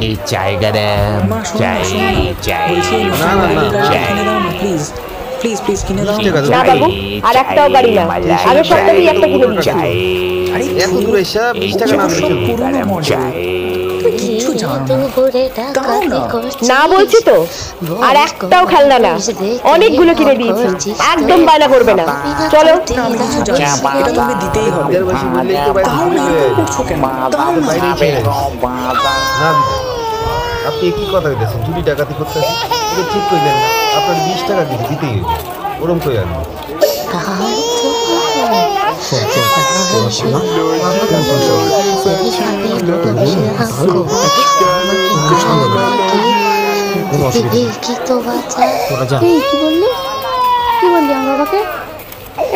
এই জায়গাটা মা শোনো চাই না, শোনো না। চাই বলছি এই না, না, না। গাড়িটা চাই কিনে দাও না প্লিজ প্লিজ কিনে দাও। না বাবু আর একটাও গাড়ি না। সপ্তাহেই একটা কিনে আরে এত দূরে এসে বিশ টাকা না। দিলে? পুরোনো জানো না। বলছি তো। আর একটাও খেলনা না। অনেকগুলো কিনে দিয়েছি। একদম বায়না করবে না। চলো। দিতেই হবে আপনি কি কথা বলতেছেন চুরি ডাকাতি করতেছেন? ঠিক আপনার বিশ টাকা দিতে দিতেই হবে। ওরম করে আনব কি বললি?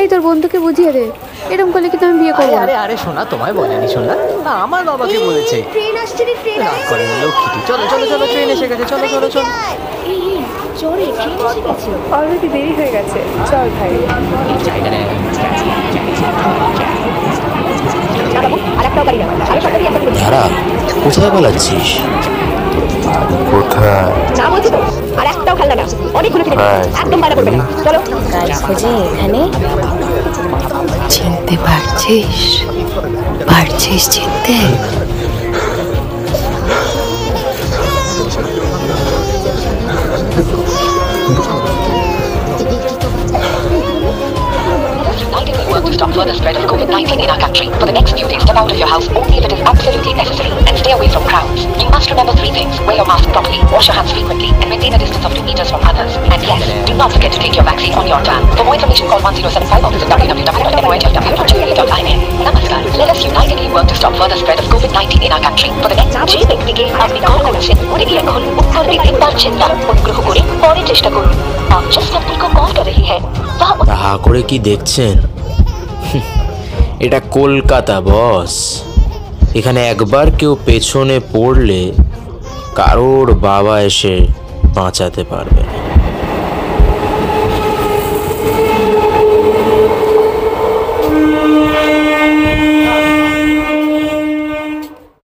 এই তোর বন্ধুকে বুঝিয়ে দে। এরকম করলে কিন্তু আমি বিয়ে করব? আরে আরে শোনা তোমায় বলেনি শোনা না আমার বাবাকে বলেছে? ট্রেন আসছে রে ট্রেন রাগ করে না লক্ষ্মীটি চলো চলো চলো ট্রেন এসে গেছে চলো চলো চলো। চলে ট্রেন এসে গেছে। অলরেডি দেরি হয়ে গেছে। চল ভাই। ধারা কোথায় পালাচ্ছিস? কোথায়? না বলছি তো আর একটাও খেলনা না। অনেকগুলো একদম বায়না করবে না। চলো। কাজ খুঁজে এখানে চিনতে পারছিস পারছিস চিনতে Unitedly work to stop further spread of COVID-19 in our country. For the next few days, step out of your house only if it is absolutely necessary and stay away from crowds. You must remember three things. Wear your mask properly, wash your hands frequently, not forget to take your vaccine on your turn. For more information, call 1075 or visit www.nhw.in. Namaskar. Let us unitedly work to stop further spread of COVID-19 in our country. For the next যে ব্যক্তিকে আপনি call করেছেন উনি এখন উত্তর দিতে পারছেন না অনুগ্রহ করে পরে চেষ্টা করুন आप जिस व्यक्ति को कॉल कर रही है वह হা করে কি দেখছেন হুঁ, এটা কলকাতা বস এখানে একবার কেউ পেছনে পড়লে কারোর বাবা এসে বাঁচাতে পারবে না